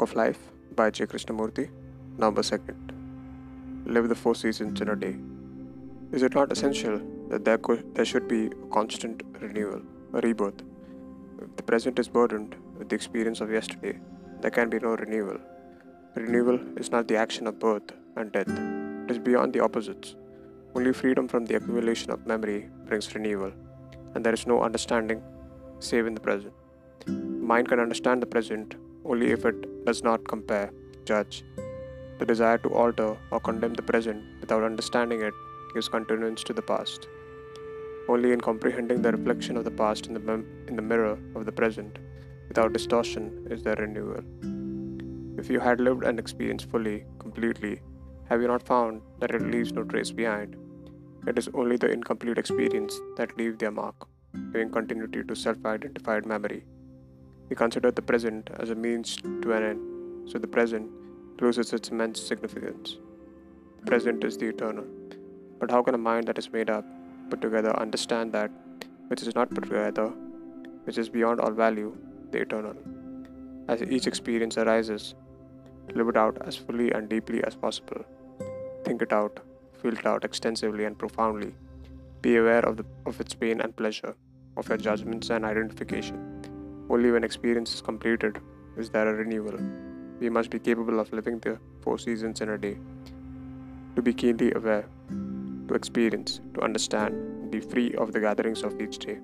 Of Life by J. Krishnamurti, number 2nd. Live the four seasons in a day. Is it not essential that there, co- there should be a constant renewal, a rebirth? If the present is burdened with the experience of yesterday, there can be no renewal. Renewal is not the action of birth and death, it is beyond the opposites. Only freedom from the accumulation of memory brings renewal, and there is no understanding save in the present. Mind can understand the present only if it does not compare, judge. The desire to alter or condemn the present without understanding it gives continuance to the past. Only in comprehending the reflection of the past in the, mem- in the mirror of the present, without distortion, is there renewal. If you had lived an experience fully, completely, have you not found that it leaves no trace behind? It is only the incomplete experience that leave their mark, giving continuity to self identified memory. We consider the present as a means to an end, so the present loses its immense significance. The present is the eternal. But how can a mind that is made up, put together, understand that which is not put together, which is beyond all value, the eternal? As each experience arises, live it out as fully and deeply as possible. Think it out, feel it out extensively and profoundly. Be aware of, the, of its pain and pleasure, of your judgments and identification. Only when experience is completed is there a renewal. We must be capable of living the four seasons in a day. To be keenly aware, to experience, to understand, be free of the gatherings of each day.